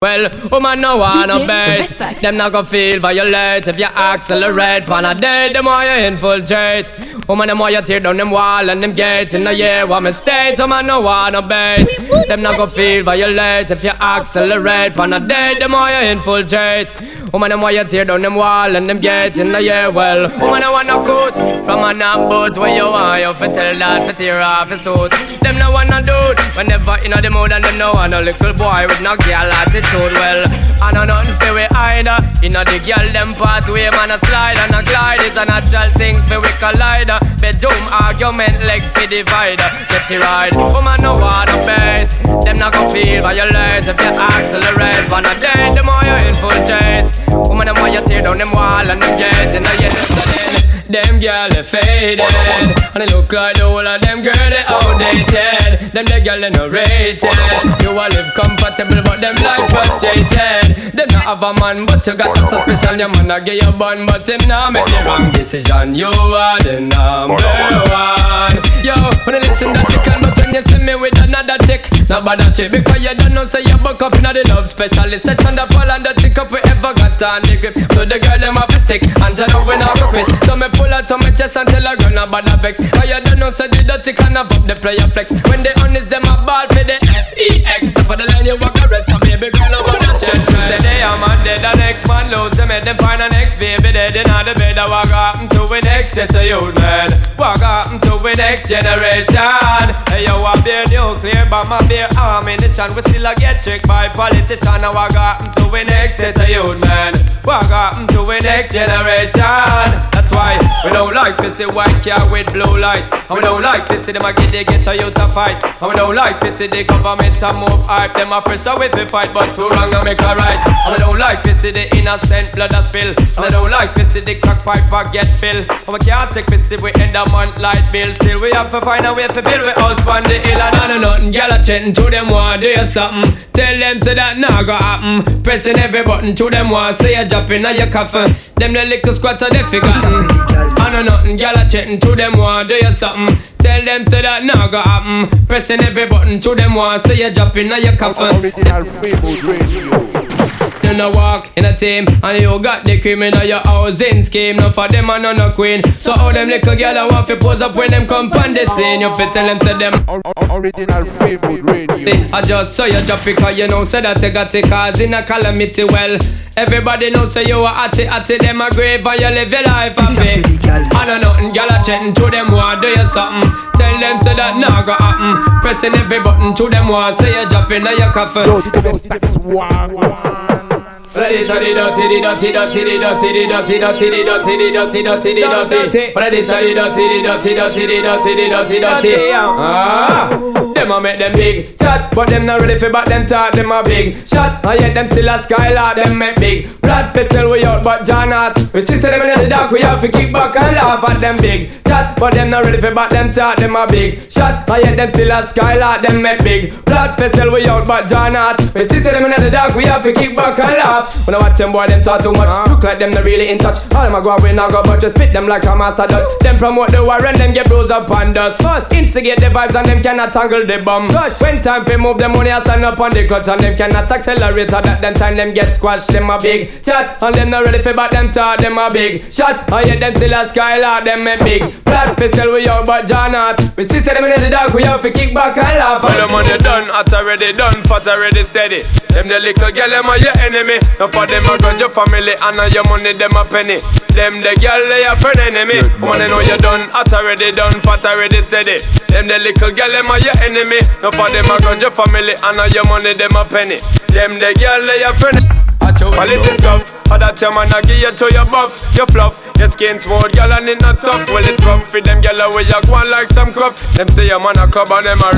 Well, oh woman no wanna bait Them not go feel violate If you accelerate. Pan a day, them why you infiltrate. Oh woman them why you tear down them wall and them gate In the year. What me state? Oh woman no wanna bait Them not go feel violate If you accelerate. Pan a day, them why you infiltrate. Woman them why you tear down them wall and them gate In the year. Well Woman I wanna cut From a knock boat Where you want you fi tell that fi tear off his suit. Them no wanna do it. Whenever in the mood and them no want a little boy with no girl attitude attitude well. I know nothing for we either. Know the girl them pathway man a slide and a glide. It's a natural thing for we collide. Bedroom argument leg for divider. Get you right. Woman no wanna bet. Them not gonna feel violate if you accelerate. On a day, the more you infiltrate. Woman them why you tear down them wall and them gates in the yesterday. Them girl they faded. And they look like the whole of them girl they outdated. Them the girl they no rated. You all live comfortable but them life frustrated. Them not have a man but you got so special. Your man a get your bun but him not make the wrong decision. You are the number one. Yo, when I listen to the can but when you see me with another chick Not bad a chick because you don't know say you buck up in the love specialist Sex on the fall and the tick up we ever got on the grip So the girl them have a stick and tell her we not go fit So me pull out on my chest tell her run about the vex Cause you don't know say the dirty can have up the player flex. When they honest them a ball for the S-E-X Top of the line you walk a rest so baby girl over the stress Say they are man dead the next man loads, They make them find a next baby dead. In the bed What happen to we next set a youth man What happen to we next generation. Hey yo I be nuclear but my be ammunition. We still a get tricked by politician. Now what happen to we next set a youth man What happen to we next generation. That's why we don't like to see white car with blue light. And we don't like to see them a get they get a youth to fight. And we don't like to see the government a move hype. Them a pressure with we fight, but too wrong and make a right. And we don't like to see the innocent blood a spill. And we don't like to see the crack pipe a get fill. And we can't take to see we end a month light bill. Still we have to find a way to build we house on the hill. And I don't know nothing, gyal a chatting to them want do something. Tell them say that nah go happen. Pressing every button to them want say you dropping on your coffin. Them the little squats are they forgotten. I know nothing, gyal a chatting to them want do you something. Tell them say that nah go happen. Pressing every button to them want say you're dropping on your coffin. Original Fwi-Mood Radio. You no walk in a team and you got the cream in your housing scheme. No for them and no no queen. So all them little gyal a want fi pose up when them come on the scene. You fit tell them to them. Or- or- Original Fwi-Mood Radio. I just saw you drop it cause you know say that you got it cause in a calamity well Everybody know say you a atty atty them a grave and you live your life happy I know nothing gyal I chatting to them want do you something Tell them say that nah go happen Pressing every button to them want say you dropping on your coffin Dirty the best, best one, one. Ready to dirty, dirty, dirty, dirty, dirty, dirty, dirty, the dirty, dirty, the dirty. Ready to dirty, dirty, dirty, dirty, the dirty, dirty. Ah, them a make them big chat, but them not ready for back them talk. Them a big shot, and yet them still a skylark. Them make big blood tell we out, but John not. We see say them in the dark, we have to kick back and laugh at them big chat, but them not ready for back them talk. Them a big shot, and yet them still a skylark. Them make big blood tell we out, but John not. We see say them in the dark, we have to kick back and laugh. When I watch them boy, them talk too much. Ah. Look like them not really in touch. All them a go away now go, but just spit them like a master Dutch. Them promote the war and them get bruised up on dust. First, instigate the vibes and them cannot tangle the bum. But when time to move them money, I stand up on the clutch and them cannot accelerate. At that them time them get squashed. Them a big chat and them not ready for back them talk. Them a big shot. I hear them still a skylark. Them a big fi tell we out, but John not. We see them in the dark, we have to kick back and laugh. All the money done, hot already done, fat already steady. Them the little girl, them are your enemy. Now for them a grudge your family, and on your money them a penny. Them the girl, they a friend enemy. Wanna know you done, hot already done, fat already steady. Them the little girl, them are your enemy. Now for them a grudge your family, and on your money them a penny. Them the girl, they a friend. Quality stuff, all that your man a give you to your buff, your fluff, your skin smooth, girl and it not tough. Well it rough for them girl away you go on like some cuff. Them say your man a club and them a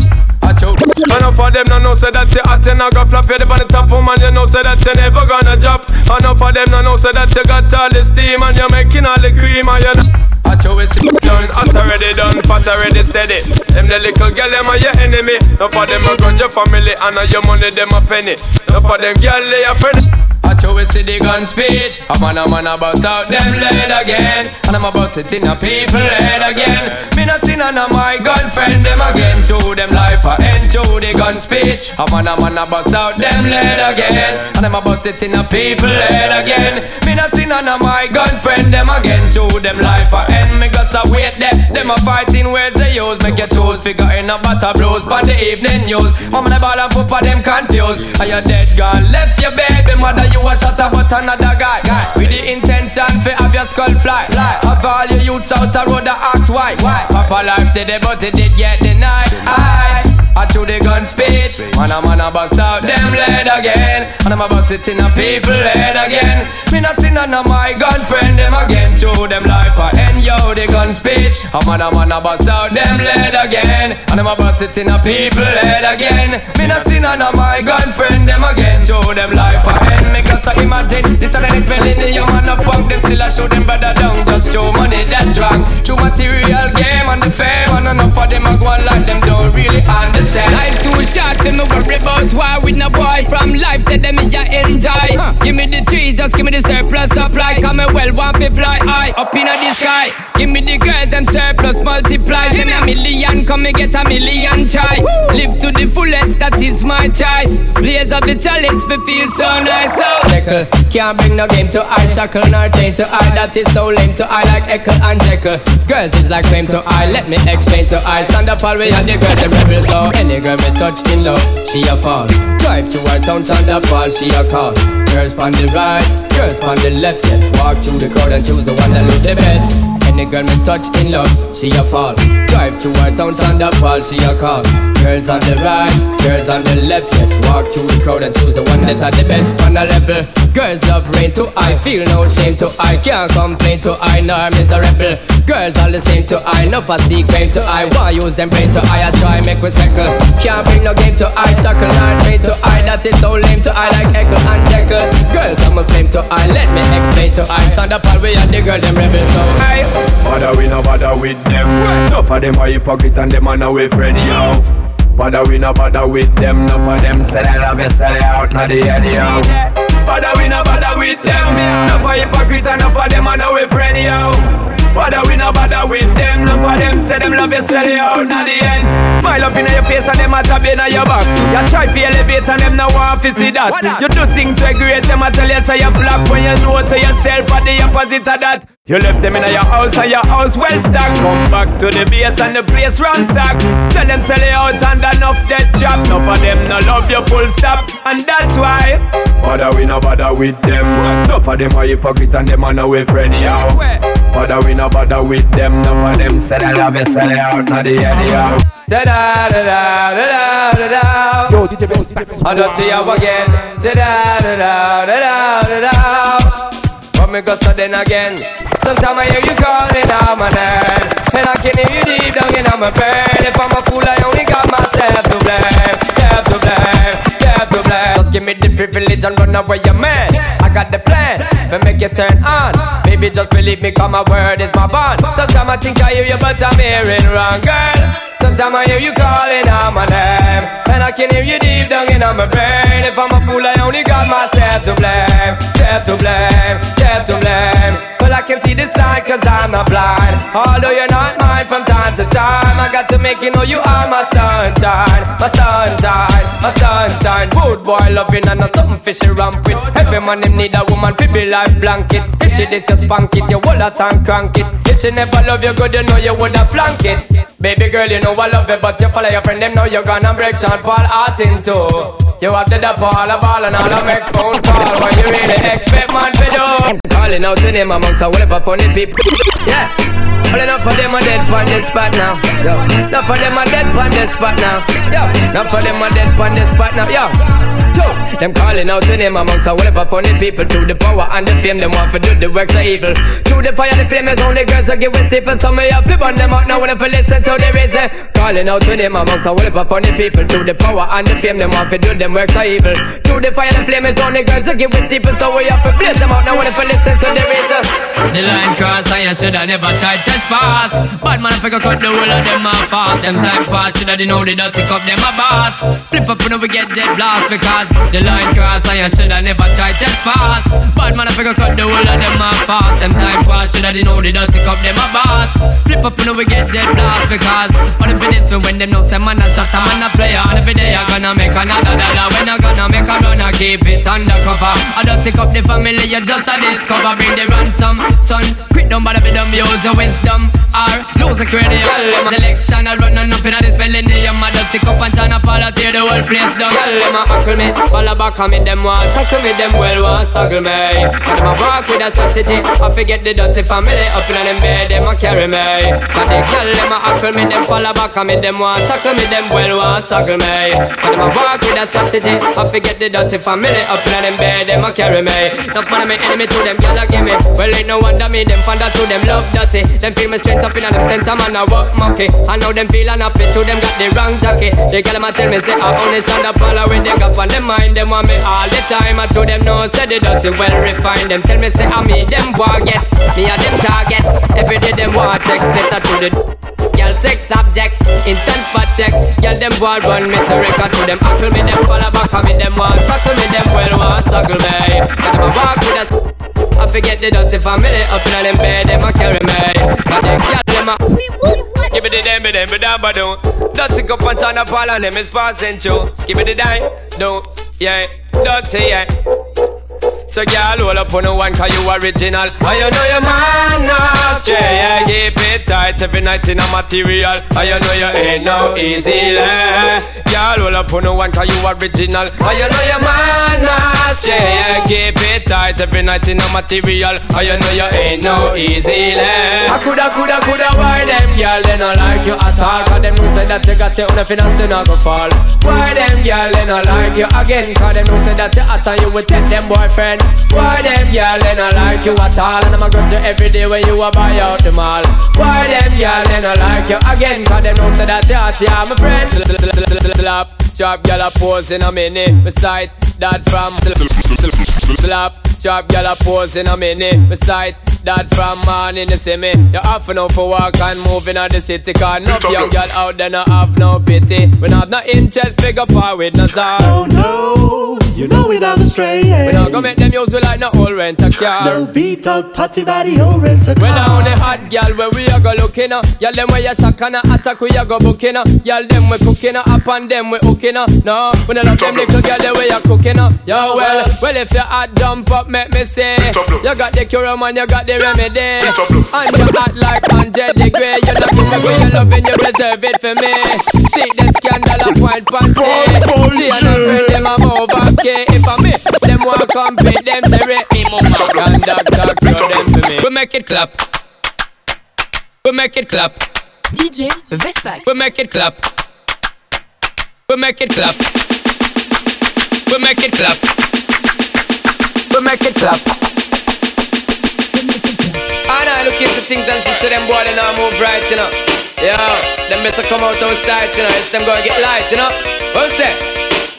Acho. Enough of them no know say that you hot and I go flop you on the top woman you know say that you never gonna drop. Enough of them no know say that you got all the steam and you're making all the cream and know. Acho it's done, hot already done, fat already steady. Them the little girl them are your enemy. Enough of them a grudge your family and on your money them a penny. Enough of them girl they a friend. Show it see the gun speech. I'm on a man about out them lead again. And I'm about to in a people head again. Me not see none of my gun friend them again. To them life I end to the gun speech. A man a man a bust out them lead again, and them a bust it in a people head again. Me not see none of my gun friend them again. To them life I end. Me got to wait there. Them a fighting words they use. Make your toes figure in a butter blues. But the evening news. Mama the ball and papa them confused. And your dead gone left your baby mother. You a shot about another guy. With the intention for have your skull fly. fly. Have all your youths out the road to ask why. why. Papa life did it, but it did get denied. I I to the gun speech. Man, a man a bust out them lead again. And I'm a bust it in a people head again. Me not see none of my gun friend them again. To them life I end yo the gun speech. A man a man a bust out them lead again. And I'm a bust it in a people head again. Me not see none of my gun friend them again. To them life I end. Me cause I imagine this and the next millennium man a punk them still I show them brother down. Just show money that's wrong. True material game and the fame and enough of them a go on like them don't really understand understand. Life too short, to me worry about war with no boy. From life to them, me ya enjoy. Huh. Give me the trees, just give me the surplus supply. Come and well, want to fly high up in the sky. Give me the girls, them surplus multiply. Give me a million, come and get a million try. Woo. Live to the fullest, that is my choice. Blaze up the chalice, me feel so nice. So Jekyll, can't bring no game to I, shackle nor chain to I. That is so lame to I, like Heckle and Jeckle. Girls is like fame to I. Let me explain to I. Stand up all way and the girls, them rebels so. Any girl me touch in love, she a fall. Drive to her town, stand up all she a call. Girls on the right, girls on the left, yes. Walk through the crowd and choose the one that looks the best. Any girl me touch in love, she a fall. Drive to her town, stand up all she a call. Girls on the right, girls on the left, yes. Walk through the crowd and choose the one that had the best on the level. Girls love rain to I, feel no shame to I, can't complain to I, nor miserable. Girls all the same to I, no for seek fame to I. Why use them brain to I, I try make we circle. Can't bring no game to I, circle nor train to I. That is so lame to I, like Heckle and Jeckle. Girls I'm a flame to I, let me explain to I. Stand up all way and the girl them rebel so I. Bother we no bother with them. No for them are hypocrite and them are no way friend yo. Bother we no bother with them. No for them sell it love you sell out, not the yo. Bother we no bother with them. No for hypocrite and no for them are no way friend yo. Bother we no bother with them. No for them. Say them love you sell you out Not the end. Smile up in your face and them a tap in your back. You try to elevate and them no want to see that. You do things very great Them a tell you say you flop. When you know to yourself But the opposite of that. You left them in your house and your house well stocked Come back to the base and the place ransack Sell them sell you out and enough dead chop No for them no love you full stop. And that's why. Bother we no bother with them. No for them are hypocrite and them are no way friend yo. Bother we no bother with them. No for them say they love you, sell it out, not the head, yo. Da da da da da da da. Yo, DJ Best, DJ Best. I don't see you again. Da da da da da da da. But me go so then again. Sometimes I hear you calling out my name, and I can hear you deep down in my brain. If I'm a fool, I only me the privilege and run away, your man. I got the plan to make you turn on. Baby, just believe me, cause my word is my bond. Sometimes I think I hear you, but I'm hearing wrong, girl. Sometimes I hear you calling out my name And I can hear you deep down in my brain If I'm a fool I only got myself to blame Self to blame, self to blame I can see the sign cause I'm not blind. Although you're not mine from time to time I got to make you know you are my sunshine My sunshine, my sunshine. Food boy loving and not something fishy ramp with. Every man him need a woman fi be like blanket. If she did just spank it, you hold it and crank it. If she never love you good you know you woulda flank it. Baby girl, you know I love it, but you follow your friend, them know you're gonna break Sean Paul heart in two. You have to the ball, a ball, and all I make phone call. What you really expect, man, to do? Calling out to them amongst a whole funny people. Yeah. All enough for them are dead on this spot now. Yo. Enough for them are dead on this spot now. Yo. Enough for them are dead on this spot now. Yo. Two. Them calling out to them amongst a whole funny people. To the power and the fame, them want to do the works of evil. To the fire, the flame is only girls who give with steeple. Some of you people them out now if you listen to the reason. Calling out to them amongst a whole funny people. To the power and the fame, them want to do them works of evil. To the fire, the flame is only girls who give with steeple. So we have to blaze them out now if you listen to the reason. The line cross you should have never tried trespass. Bad man, if I cut the whole of them off fast. Them time pass, should have know the dusty cup them a boss. Flip up when we get dead blast because cross. The line cross, and you shoulda never try just pass. Bad man, I figure cut the whole of them off fast. Them time pass, shoulda they know they don't take up them a boss. Flip up, you know we get dead blast because all the minutes when them know say man a shot, a man a player. And every day I gonna make another dollar. When I gonna make a run, I keep it undercover. I don't take up the family, you just a discover. Bring the ransom, son. Quit don't bother with them, use your wisdom. Or lose the credit. The election, I run on up in this millennium. I don't take up and try to follow tear the whole place down. Girl, them a me, follow back on me, them want tackle me, them well want suckle me. But them a walk with a strategy. I forget the dirty family up in them bed, them a carry me. But the girl, them a huckle me, them follow back on me, them want tackle me, them well want suckle me. But them a walk with a strategy. I forget the dirty family up in them bed, them a carry me. Enough man, me enemy to them, girl, give me. Well, ain't no wonder me, them out to them love dirty. Them feel me straight up in them center, man, I walk monkey. I know them feel unhappy to them got the wrong tacky. The girl, them a tell me say I only stand up all when they got on them mind. Them want me all the time. I told them no, say they dirty, well refined. Them tell me say I me them target, me a them target. Every day them want check, set to the Girl sex object, instant spot check. Girl them boy run me to record to them. Tackle me them follow back me them want tackle me them well want suckle me. Got them a walk with us. I forget the dirty family up in them bed, them a carry me. Got them girl them a. Give me the dem, be dem, be dam, ba do. Dirty cup and China Paul and them is passing through. Skip it the dime, do, yeah, dirty, yeah. So girl, hold up on the one cause you original And you know your man not stray Yeah, keep it tight every night in a material And you know you ain't no easy lay Girl, hold up on the one cause you original. And you know your man not Yeah, keep it tight. Every night in a material. And you know you ain't no easy lay I coulda, coulda, coulda, why them girl they not like you at all? Cause them know say that you got your own finance they not go fall. Why them girl they not like you again? Cause them know say that you hot and you will take them boyfriend. Why them girl they not like you at all? And I'ma go to every day when you a buy out the mall. Why them girl they not like you again? Cause them know say that you hot, yeah my friend Slap, chop girl a pose in a minute Beside that from Slap, chop girl a pose in a minute Beside that from morning you see me You have enough for walk and moving on the city Cause no young girl out there no have no pity We not have no interest figure forward no song Oh no, you know we not astray. We not gonna make them use we like no old rent a car No beat up, party body, or rent a Well, now car. the hot gal where we a go looking uh. Y'all them where you shock and a attack we a go booking uh. Y'all them we cooking uh. Up and them we hooking uh. No, we don't love them little gal the way you cooking uh. Yo, well, well if you hot dump up, make me say You got the cure man, you got the remedy. And you hot like 100 degree You not give me what you loving, you reserve it for me. See the scandal of white panty See and a friend them a move up key If I me, them want come fit them say me mama. And dog dog throw them for me. We make it clap. We make it clap. DJ Vestax. We make it clap. We make it clap. We make it clap. We make it clap And I look into things and see them boy they not move right, you know. Yeah, them better come out outside, you know. It's them gonna get light, you know. What's that?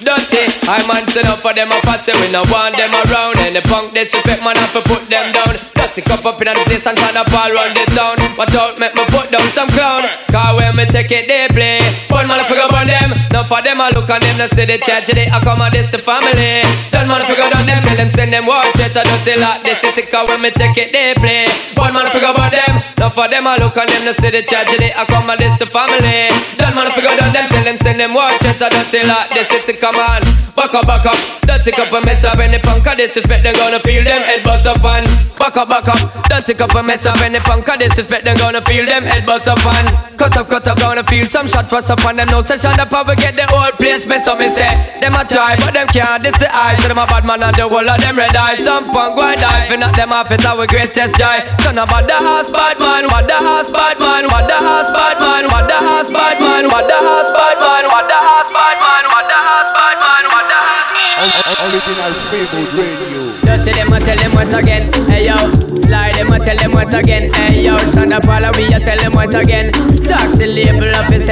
Dirty, I man set up for them a pass we no want them around. And the punk disrespect man have to put them down Dirty cup up in the place and try to ball run the town. But don't make me put down some clown. Cause when me take it they play. One man figure on them. Now for them I look on them no see the tragedy. I come on this the family. Don't man to figure on them Tell them send them watch it I don't tell like this It's cause when me take it they play. One man figure on them. Now for them I look on them no see the tragedy. I come on this the family. Don't man to figure on them Tell them send them watch it I don't tell like this It's come on Back up, back up. Don't take up a mess up Any punk of disrespect They gonna feel them head bust up and Back up, back up. Don't take up a mess up Any punk of disrespect They gonna feel them head up and Cut up, cut up Gonna feel some shot What's up on them No session. The power get the whole place Mess up me say. Them a try But them can't This the eyes So them a bad man And the whole of them red eyes Some punk go die Fi knock them off It's our greatest joy. Son about the house bad man What the house bad man What the house bad man What the house bad man What the house bad man What the house bad man What the house bad man Original Fwi-Mood Radio. Dirty them, I tell them once again. Hey yo, slide them, I tell them once again. Hey yo, Shonda Paula, we tell them once again. And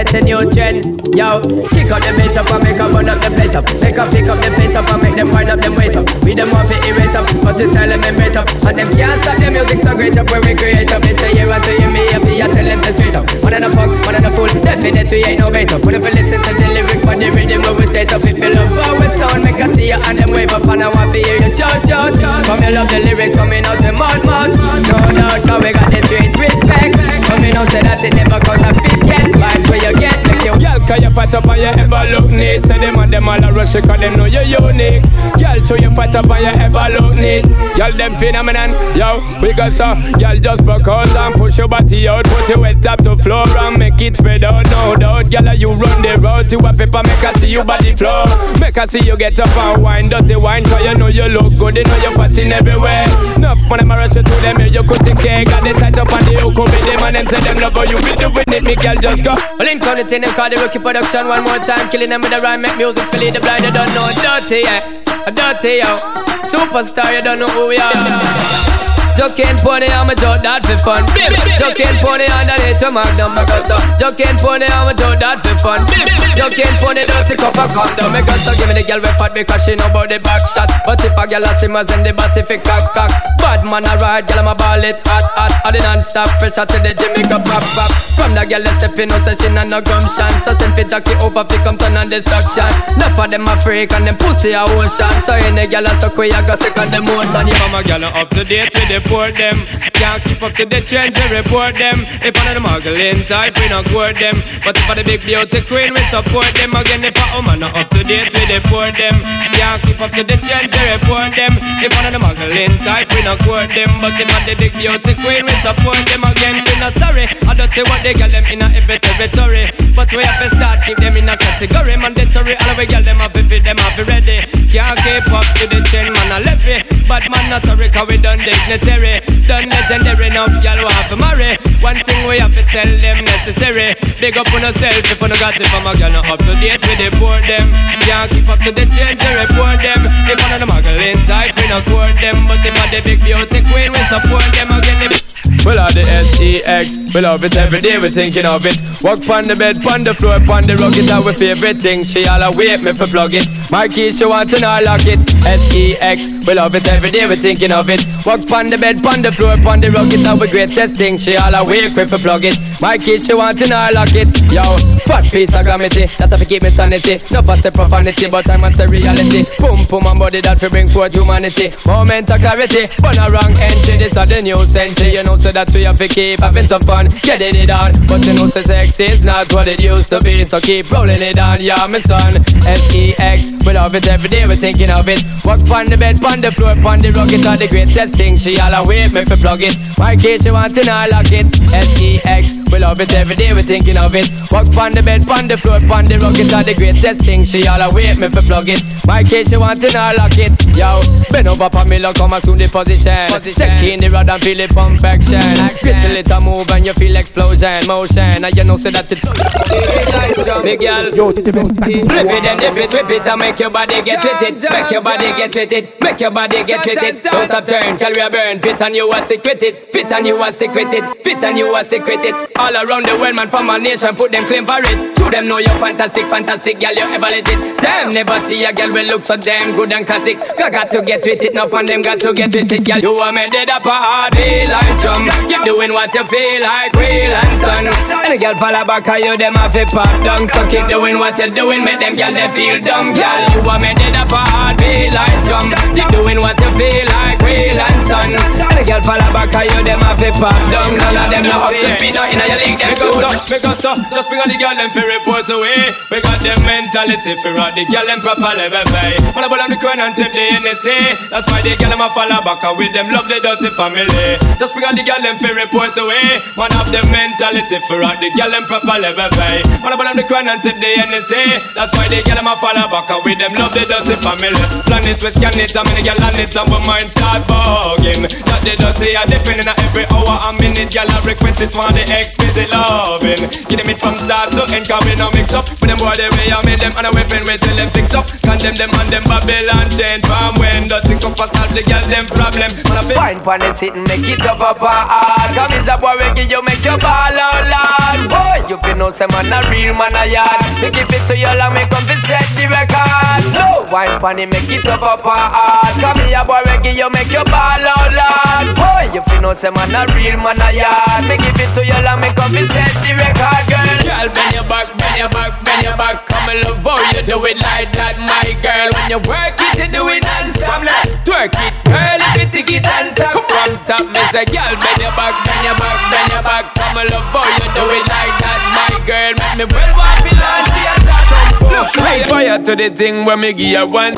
set a new trend. Yo, kick up the bass up and make up burn up the place up. Make up, pick up the pace up and make them wind up them waist up. We them want to erase up, but to style them embrace up. And them can't stop the music so great up when we create up. They say you want to hear me happy, I tell them to straight up. One in a fuck, one in a fool. Definitely ain't no bait up. When if you listen to the lyrics, but the rhythm we stay up. If you love our sound, make us see man, I want to hear you shout, shout, shout. Come you love the lyrics coming out the mouth, mouth. No doubt, cause we got the straight respect. Know say that it never counterfeit yet. Vibes where you get, you. Girl, can you fight up and you ever look neat? Say them and them all a rush you cause them know you're unique. Girl, show you fight up and you ever look neat. Girl, them phenomenon, yo, we got so. Girl, just broke out and push your body out, put your head top to floor and make it spread out, no doubt. Girl, you run the road, you a paper, make I see you body flow. Make I see you get up and wine, dirty wine, cause you know you look good, you know you're fatting everywhere. Enough when I'm rush you to them, you could take care, got the tight up on the hook, with them and them say them love how you be doing it, me girl, just go. Well, in count it in call the rookie production one more time, killing them with the rhyme, make music, fill the blind, you don't know, dirty, yeah, dirty, yo. Superstar, you don't know who we are. Joking pony, I'm a joke that for fun. Joking pony underneath your magnum, my got so. Joking pony, I'm a joke that for fun. Joking pony, dirty cup of condom, me got so. Give me the girl we fat because she know about the back shot. But if a girl a simmers in the body fi cock cock. Bad man a ride, girl I'm a ball it hot hot. I the non-stop pressure to the gym, make up pop pop. From the girl that step in, no say she not no gumption. So send fi jockey over fi come turn on destruction. Enough of them a freak and them pussy a ocean. So any girl a stuck with you go sick on the motion. Yeah, Mama girl up to date with the report them. Can't keep up to the trends, we report them. If one of the muggling type, we not court them. But if I the big beauty queen, we support them. Again, if a woman not up to date, we deport them. Can't keep up to the trends, we report them. If one of the muggling type, we not court them. But if I the big beauty queen, we support them. Again, we not sorry. I don't say what they get them in a every territory. But we have to start keep them in a category. Mandatory, all we get them have to fit them have to ready. Can't keep up to the trend, man, I left it. But man, not sorry, cause we done dignitary legendary. Done legendary now, y'all want to marry. One thing we have to tell them necessary. Big up on yourself if you got it from a girl, not up to date with the poor them. Can't keep up to the change, they report them. If one of the muggling type, we not court them. But if I the big beauty queen, we support them again. We love the S-E-X, we love it every day, we thinking of it. Walk on the bed, on the floor, on the rug, it's our favorite thing. She all await me for plug it. My keys, she want to know lock it. S-E-X, we love it every day, we thinking of it. Walk on the bed, on the floor, on the rug, it's our greatest thing. She all awake me for plug it. My keys, she want to know lock it Yo, fat piece of glamity, that have to keep me sanity No for say profanity, but I'm a reality Boom, boom, and body that we bring forth humanity Moment of clarity, but a wrong entry This is the new century, you know so that we have to keep having some fun, getting it on. But you know, so sex is not what it used to be, so keep rolling it on, yeah, my son. S E X, we love it every day, we're thinking of it. Walk on the bed, on the floor, on the rug, it's all the greatest thing. She all away, me for plug it. My case, she want to not lock it. S E X, we love it every day, we're thinking of it. Walk on the bed, on the floor, on the rug, it's all the greatest thing. She all away, me for plug it. My case, she want to not lock it. Yo, bend over for me, look, come assume the position. position. Take in the rod and feel it pump action action. A little move and you feel explosion, motion, and you know say that it. Big girl, Yo, the best flip it and dip it, whip it, and make your body get with it. Make your body get with it. Make your body get with it. Don't stop turn, tell we burn. Fit and you a sick with it. Fit and you a sick with it. Fit and you a sick with it. All around the world, man, from our nation, put them claim for it. To them know you're fantastic, fantastic, girl, you ever let it. Them never see a girl will look so damn good and classic. I got to get with it, enough on them got to get with it, girl. You are made it up a party like drum. Keep doing what you feel like, real and ton. And the girl follow back, cause you them have to pop down. So keep doing what you're doing, make them girl they feel dumb, girl. You are made it up a heartbeat like drum. Keep doing what you feel like, real and ton. And the girl follow back, cause you them have to pop down. None of them know up to speed, not in your league, them too. Make us up, just bring on the girl them for report away. We got them mentality for all the girl them proper level pay. All about them the crown and tip the That's why the girl them a follow back, with them love the dirty family. Just because on the girl them for report away. One of them mentality for all the girl them proper level pay. All about them the crown and tip the NSA. That's why the girl them a follow back, with them love the dirty family. Plan it, we scan it, and many girl on it, and we mind start bugging. That the dirty are defending every hour and minute. Girl I request it for the exquisite loving. Give them it from start to end, cause we no mix up. With them boy the way I made them and I weapon we till them fix up. Condemn them and them Babylon chain from when dirty come for solve the girl them problem. Man I feel Fine sit and make it up up hard Come is a boy we give you make your ball out loud Boy, you feel no say man a real man a yard We give it to you long me come fi set the record No, wine pon it make it up up hard Come here boy we give you make your ball out loud Boy, you feel no say man a real man a yard. Me give it to you long me come and set the record, girl. Girl, bend your back, bend your back, bend your back. Come and love how you do it like that, my girl. When you work it, you do it non-stop. Twerk it, girl, if you take it and top from top. Me say, girl, bend your back, bend your back, bend your back. Come and love how you do it like that, my girl. Make me well want to launch the attack. Look, fire to the thing when me give you one.